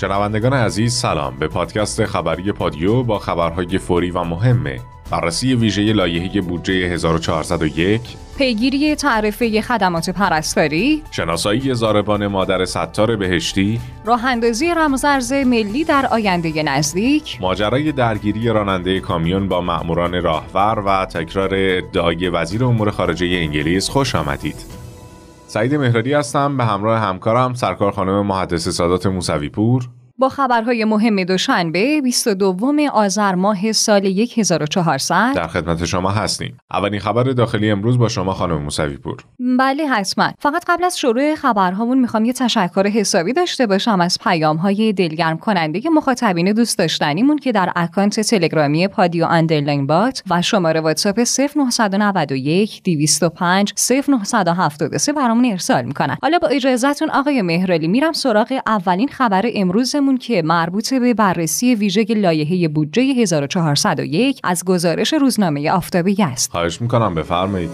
شنوندگان عزیز سلام. به پادکست خبری پادیو با خبرهای فوری و مهمه. بررسی ویژه لایحه بودجه 1401 پیگیری تعرفه خدمات پرستاری. شناسایی زاربان مادر ستار بهشتی. راه اندازی رمزرز ملی در آینده نزدیک. ماجرای درگیری راننده کامیون با مأموران راهور و تکرار ادعای وزیر امور خارجه انگلیس خوش آمدید. سعید مهرادی هستم. به همراه همکارم سرکار خانم محدثه سادات موسوی پور با خبرهای مهم دوشنبه 22 آذر ماه سال 1400 در خدمت شما هستیم. اولین خبر داخلی امروز با شما خانم موسوی پور. بله حتما. فقط قبل از شروع خبرهامون می‌خوام یه تشکر حسابی داشته باشم از پیام های دلگرم کننده مخاطبین دوست داشتنیمون که در اکانت تلگرامی پادیو underline bot و شماره واتساپ 0991 205 0973 برامون ارسال می‌کنن. حالا با اجازهتون آقای مهرالی میرم سراغ اولین خبر امروزمون که مربوط به بررسی ویژه لایحه بودجه 1401 از گزارش روزنامه آفتابی است. خواهش می‌کنم بفرمایید.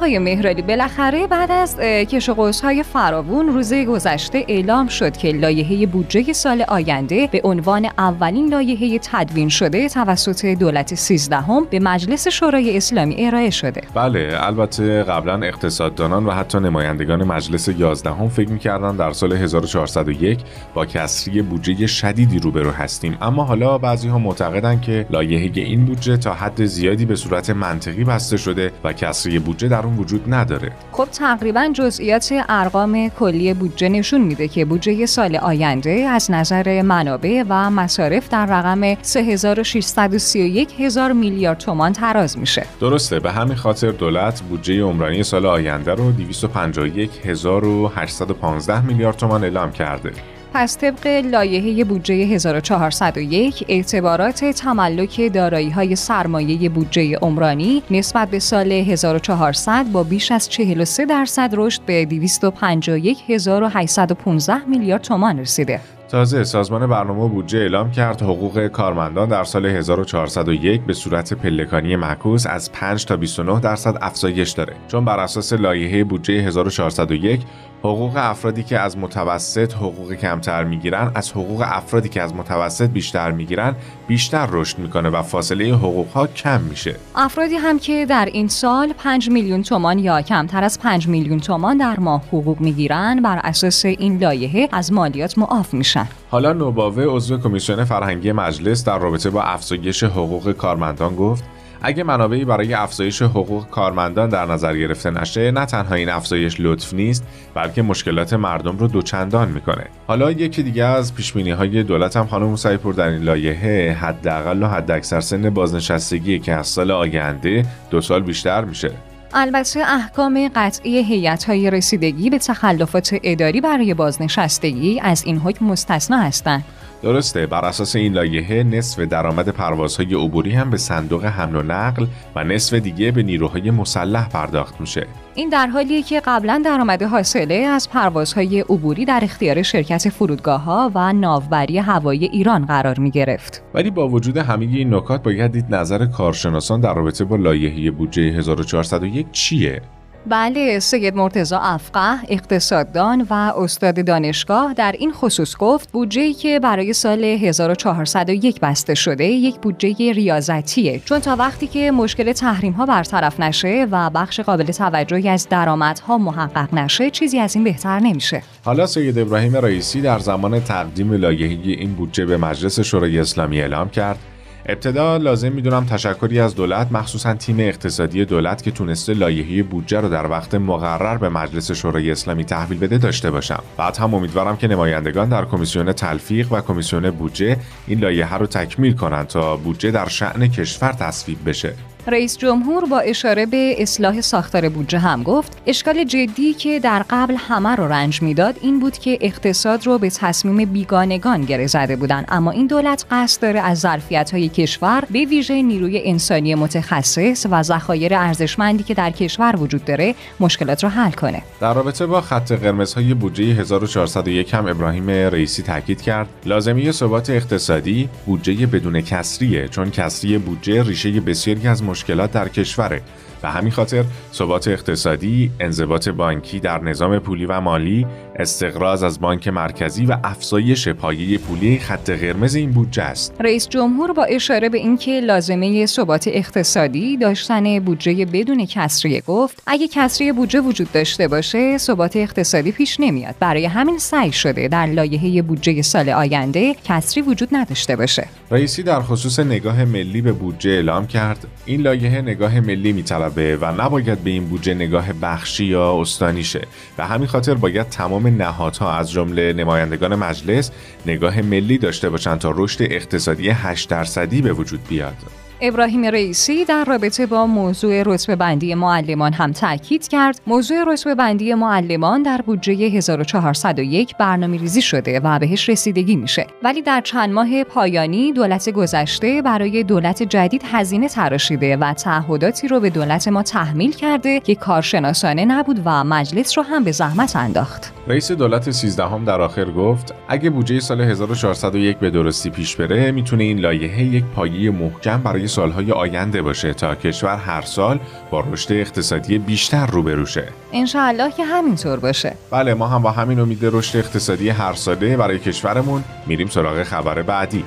آقای مهرالی بالاخره بعد از کش و های فراوون روز گذشته اعلام شد که لایحه بودجه سال آینده به عنوان اولین لایحه تدوین شده توسط دولت سیزدهم به مجلس شورای اسلامی ارائه شده. بله البته قبلا اقتصاددانان و حتی نمایندگان مجلس یازدهم فکر می‌کردن در سال 1401 با کسری بودجه شدیدی روبرو هستیم اما حالا بعضی ها معتقدند که لایحه این بودجه تا حد زیادی به صورت منطقی بسته شده و کسری بودجه در اون وجود نداره. خب تقریبا جزئیات ارقام کلی بودجه نشون میده که بودجه سال آینده از نظر منابع و مصارف در رقم 3631 هزار میلیارد تومان تراز میشه. درسته به همین خاطر دولت بودجه عمرانی سال آینده رو 251815 میلیارد تومان اعلام کرده. پس طبق لایحه بودجه 1401 اعتبارات تملک دارایی های سرمایه بودجه عمرانی نسبت به سال 1400 با بیش از 43 درصد رشد به 251815 میلیارد تومان رسیده. تازه سازمان برنامه بودجه اعلام کرد حقوق کارمندان در سال 1401 به صورت پلکانی معکوس از 5 تا 29 درصد افزایش داره. چون بر اساس لایحه بودجه 1401 حقوق افرادی که از متوسط حقوق کمتر می‌گیرن از حقوق افرادی که از متوسط بیشتر می‌گیرن بیشتر رشد می‌کنه و فاصله حقوق ها کم میشه. افرادی هم که در این سال 5 میلیون تومان یا کمتر از 5 میلیون تومان در ماه حقوق می‌گیرن بر اساس این لایحه از مالیات معاف میشن. حالا نوباوه عضو کمیسیون فرهنگی مجلس در رابطه با افزایش حقوق کارمندان گفت اگه منابعی برای افزایش حقوق کارمندان در نظر گرفته نشه نه تنها این افزایش لطف نیست بلکه مشکلات مردم رو دوچندان می‌کنه. حالا یکی دیگه از پیش های دولت هم خانم موسیپور در این لایحه حداقل و حداکثر سن بازنشستگی که از سال آینده دو سال بیشتر میشه. البته احکام قطعی هیئت های رسیدگی به تخلفات اداری برای بازنشستگی از این حکم مستثنا هستند. درسته بر اساس این لایحه نصف درآمد پروازهای عبوری هم به صندوق حمل و نقل و نصف دیگه به نیروهای مسلح پرداخت میشه. این در حالیه که قبلا درآمد حاصله از پروازهای عبوری در اختیار شرکت فرودگاه ها و ناوبری هوایی ایران قرار می گرفت. ولی با وجود همه این نکات باید دید نظر کارشناسان در رابطه با لایحه بودجه 1401 چیه؟ بله سید مرتزا افقه اقتصاددان و استاد دانشگاه در این خصوص گفت بودجه که برای سال 1401 بسته شده یک بودجه ریاضتیه چون تا وقتی که مشکل تحریم ها برطرف نشه و بخش قابل توجهی از درآمدها محقق نشه چیزی از این بهتر نمیشه. حالا سید ابراهیم رئیسی در زمان تقدیم لایحه این بودجه به مجلس شورای اسلامی اعلام کرد ابتدا لازم می‌دونم تشکری از دولت مخصوصا تیم اقتصادی دولت که تونسته لایحه بودجه رو در وقت مقرر به مجلس شورای اسلامی تحویل بده داشته باشم. بعد هم امیدوارم که نمایندگان در کمیسیون تلفیق و کمیسیون بودجه این لایحه رو تکمیل کنند تا بودجه در شعن کشور تصویب بشه. رئیس جمهور با اشاره به اصلاح ساختار بودجه هم گفت اشکال جدی که در قبل همه رو رنج می‌داد این بود که اقتصاد رو به تصمیم بیگانگان گره زده بودن. اما این دولت قصد داره از ظرفیت های کشور به ویژه نیروی انسانی متخصص و ذخایر ارزشمندی که در کشور وجود داره مشکلات رو حل کنه. در رابطه با خط قرمزهای بودجه 1401 هم ابراهیم رئیسی تاکید کرد لازمی ثبات اقتصادی بودجه بدون کسریه چون کسری بودجه ریشه بسیاری از مشکلات در کشوره. و همین خاطر ثبات اقتصادی، انضباط بانکی در نظام پولی و مالی، استقراض از بانک مرکزی و افزایش پایه پولی خط قرمز این بودجه است. رئیس جمهور با اشاره به اینکه لازمه ثبات اقتصادی داشتن بودجه بدون کسریه گفت اگه کسری بودجه وجود داشته باشه ثبات اقتصادی پیش نمیاد. برای همین سعی شده در لایحه بودجه سال آینده کسری وجود نداشته باشه. رئیسی در خصوص نگاه ملی به بودجه اعلام کرد. این لایحه نگاه ملی میطلبه و نباید به این بودجه نگاه بخشی یا استانی شه. و همین خاطر باید تمام نهادها از جمله نمایندگان مجلس نگاه ملی داشته باشند تا رشد اقتصادی 8 درصدی به وجود بیاد. ابراهیم رئیسی در رابطه با موضوع رتبه بندی معلمان هم تاکید کرد. موضوع رتبه بندی معلمان در بودجه 1401 برنامه ریزی شده و بهش رسیدگی میشه. ولی در چند ماه پایانی دولت گذشته برای دولت جدید هزینه تراشیده و تعهداتی رو به دولت ما تحمیل کرده که کارشناسانه نبود و مجلس رو هم به زحمت انداخت. رئیس دولت 13 هم در آخر گفت اگه بودجه سال 1401 به درستی پیش بره می‌تونه این لایحه یک پایه محکم برای سالهای آینده باشه تا کشور هر سال با رشد اقتصادی بیشتر روبرو شه انشاءالله که همینطور باشه. بله ما هم با همین امید رشد اقتصادی هر ساله برای کشورمون. میریم سراغ خبر بعدی.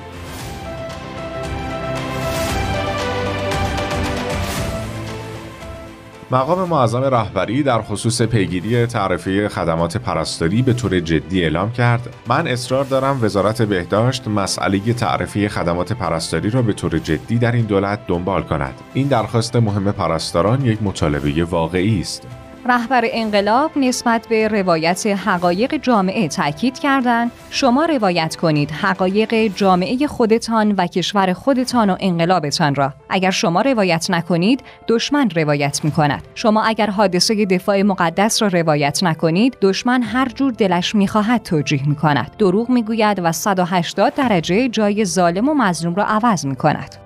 مقام معظم رهبری در خصوص پیگیری تعرفه خدمات پرستاری به طور جدی اعلام کرد. من اصرار دارم وزارت بهداشت مسئله تعرفه خدمات پرستاری را به طور جدی در این دولت دنبال کند. این درخواست مهم پرستاران یک مطالبه واقعی است. رهبر انقلاب نسبت به روایت حقایق جامعه تاکید کردند. شما روایت کنید حقایق جامعه خودتان و کشور خودتان و انقلابتان را. اگر شما روایت نکنید دشمن روایت می کند شما اگر حادثه دفاع مقدس را روایت نکنید دشمن هر جور دلش می‌خواهد توجیه می کند دروغ می‌گوید و 180 درجه جای ظالم و مظلوم را عوض می کند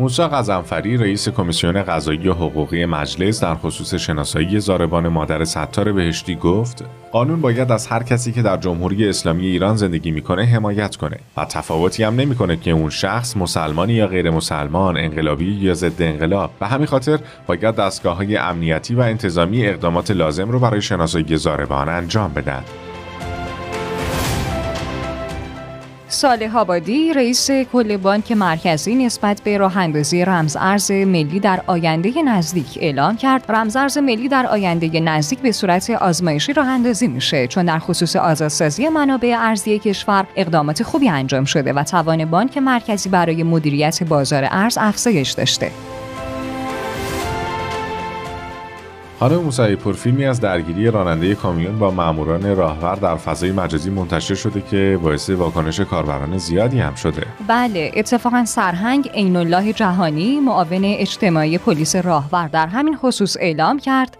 موسا غزنفری رئیس کمیسیون قضایی و حقوقی مجلس در خصوص شناسایی زاربان مادر ستار بهشتی گفت قانون باید از هر کسی که در جمهوری اسلامی ایران زندگی می‌کنه حمایت کنه و تفاوتی هم نمی‌کنه که اون شخص مسلمانی یا غیر مسلمان انقلابی یا ضد انقلاب. و همین خاطر باید دستگاه های امنیتی و انتظامی اقدامات لازم رو برای شناسایی زاربان انجام بدن. صالح آبادی رئیس کل بانک مرکزی نسبت به راه اندازی رمز ارز ملی در آینده نزدیک اعلام کرد. رمز ارز ملی در آینده نزدیک به صورت آزمایشی راه اندازی میشه چون در خصوص آزادسازی منابع ارزی کشور اقدامات خوبی انجام شده و توان بانک مرکزی برای مدیریت بازار ارز افزایش داشته. خانم موسعی پرفیلمی از درگیری راننده کامیون با ماموران راهور در فضای مجازی منتشر شده که باعث واکنش کاربران زیادی هم شده. بله، اتفاقا سرهنگ عین الله جهانی معاون اجتماعی پلیس راهور در همین خصوص اعلام کرد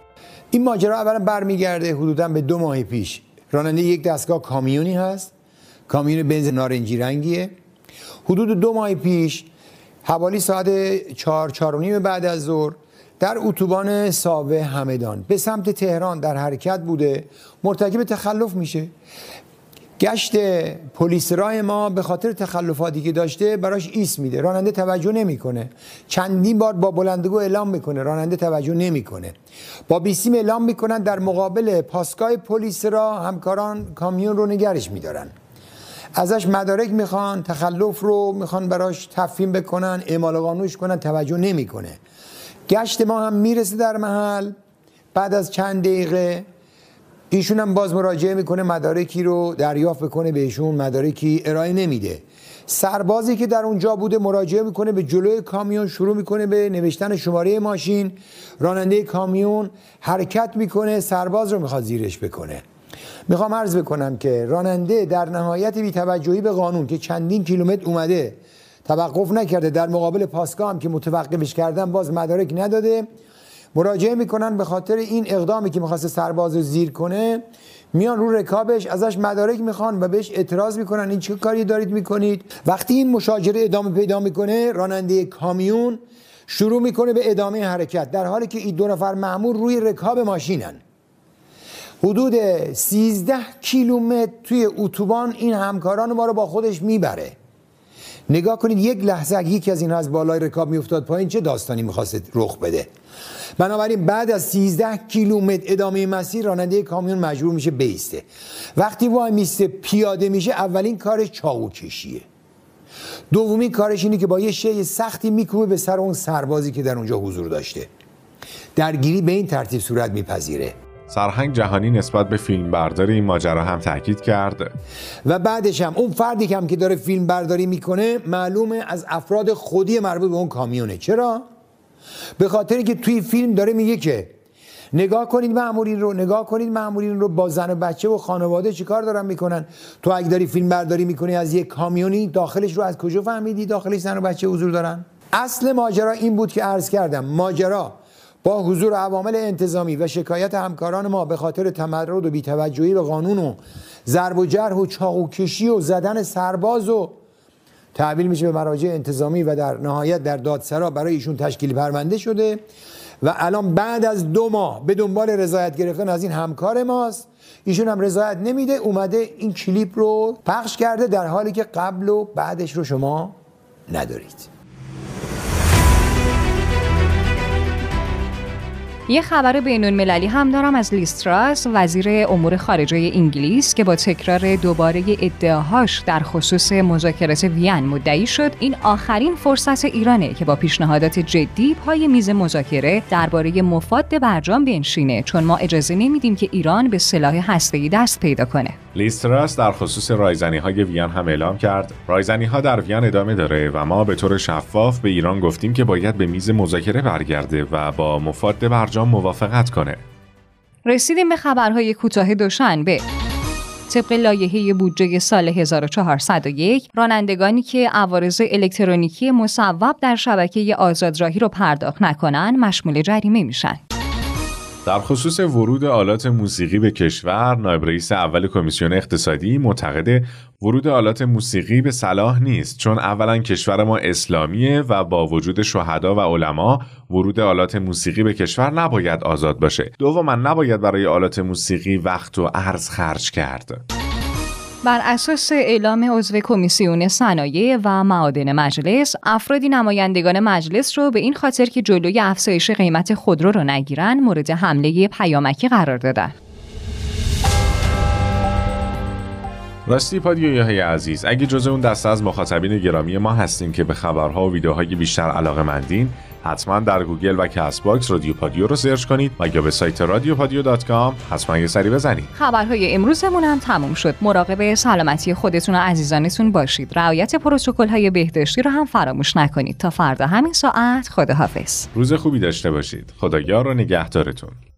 این ماجرا اولا برمیگرده حدودا به دو ماه پیش. راننده یک دستگاه کامیونی هست. کامیون بنز نارنجی رنگیه. حدود دو ماه پیش حوالی ساعت چهار چهار بعد از ظهر در اتوبان ساوه همدان. به سمت تهران در حرکت بوده. مرتکب تخلف میشه. گشت پلیس رای ما به خاطر تخلفاتی که داشته براش ایست میده. راننده توجه نمی‌کنه. چندین بار با بلندگو اعلام می‌کنه. راننده توجه نمی‌کنه. با بیسیم اعلام می‌کنن در مقابل پاسگاه پلیس را همکاران کامیون رو نگرش میدارن. ازش مدارک می‌خوان تخلف رو می‌خوان براش تفهیم بکنن اعمال قانونش کنن توجه نمی‌کنه. گشت ما هم می‌رسه در محل. بعد از چند دقیقه ایشون هم باز مراجعه می‌کنه مدارکی رو دریافت بکنه بهشون مدارکی ارائه نمیده. سربازی که در اونجا بوده مراجعه می‌کنه به جلوی کامیون شروع می‌کنه به نوشتن شماره ماشین. راننده کامیون حرکت می‌کنه سرباز رو می‌خواد زیرش بکنه. می‌خوام عرض بکنم که راننده در نهایت بیتوجهی به قانون که چندین کیلومتر اومده توقف نکرده. در مقابل پاسگاه هم که متوقفش کردن باز مدارک نداده. مراجعه می‌کنن به خاطر این اقدامی که می‌خواسته سرباز رو زیر کنه. میان رو رکابش ازش مدارک می‌خوان و بهش اعتراض می‌کنن. این چه کاری دارید می‌کنید؟ وقتی این مشاجره ادامه پیدا می‌کنه راننده کامیون شروع می‌کنه به ادامه حرکت. در حالی که این دو نفر معمول روی رکاب ماشینن. حدود 13 کیلومتر توی اتوبان این همکاران ما رو با خودش می‌بره. نگاه کنید یک لحظه اگه یکی از این از بالای رکاب میافتاد پایین چه داستانی می‌خواست رخ بده؟ بنابراین بعد از 13 کیلومتر ادامه مسیر راننده کامیون مجبور میشه بیسته. وقتی وای میسته پیاده میشه اولین کارش چاقو کشیه دومی کارش اینه که با یه شی سختی میکوبه به سر اون سربازی که در اونجا حضور داشته. درگیری به این ترتیب صورت میپذیره. سرهنگ جهانی نسبت به فیلم برداری این ماجرا هم تاکید کرد و بعدش هم اون فردی که هم که داره فیلم برداری می‌کنه معلومه از افراد خودی مربوط به اون کامیونه. چرا؟ به خاطری که توی فیلم داره میگه که نگاه کنید مامورین رو نگاه کنید مامورین رو با زن و بچه و خانواده چیکار دارن می‌کنن؟ تو اگه داری فیلم برداری می‌کنی از یک کامیونی داخلش رو از کجا فهمیدی داخلش زن و بچه حضور دارن؟ اصل ماجرا این بود که عرض کردم ماجرا با حضور عوامل انتظامی و شکایت همکاران ما به خاطر تمرد و بیتوجهی به قانون و ضرب و جرح و چاقو کشی و زدن سرباز و تحویل میشه به مراجع انتظامی و در نهایت در دادسرا برای ایشون تشکیل پرونده شده و الان بعد از دو ماه به دنبال رضایت گرفتن از این همکار ماست. ایشون هم رضایت نمیده اومده این کلیپ رو پخش کرده در حالی که قبل و بعدش رو شما ندارید. یه خبر بین المللی هم دارم از لیستراس وزیر امور خارجه انگلیس که با تکرار دوباره ادعاهاش در خصوص مذاکرات وین مدعی شد. این آخرین فرصت ایرانه که با پیشنهادات جدی پای میز مذاکره درباره مفاد برجام بنشینه چون ما اجازه نمیدیم که ایران به سلاح هسته‌ای دست پیدا کنه. لیستراس در خصوص رایزنی های وین هم اعلام کرد. رایزنی ها در وین ادامه داره و ما به طور شفاف به ایران گفتیم که باید به میز مذاکره برگرده و با مفاد برجام موافقت کنه. رسیدیم به خبرهای کوتاه دوشنبه. طبق لایحه بودجه سال 1401 رانندگانی که عوارض الکترونیکی مصوب در شبکه آزادراهی رو پرداخت نکنن مشمول جریمه میشن. در خصوص ورود آلات موسیقی به کشور نایب رئیس اول کمیسیون اقتصادی معتقد ورود آلات موسیقی به صلاح نیست چون اولا کشور ما اسلامیه و با وجود شهدا و علما ورود آلات موسیقی به کشور نباید آزاد باشه. دوما نباید برای آلات موسیقی وقت و ارز خرج کرد. بر اساس اعلام عضو کمیسیون صنایع و معادن مجلس افرادی نمایندگان مجلس رو به این خاطر که جلوی افزایش قیمت خودرو رو نگیرن مورد حمله پیامکی قرار دادن. راستی پادیوی عزیز اگه جزء اون دسته از مخاطبین گرامی ما هستین که به خبرها و ویدیوهای بیشتر علاقه مندین حتما در گوگل و کست باکس رادیو پادیو رو search کنید و یا به سایت رادیو پادیو dot com حتما یه سری بزنید. خبرهای امروزمون هم تموم شد. مراقب سلامتی خودتون و عزیزانتون باشید. رعایت پروتکل های بهداشتی رو هم فراموش نکنید. تا فردا همین ساعت خداحافظ. روز خوبی داشته باشید. خدا یار و نگهدارتون.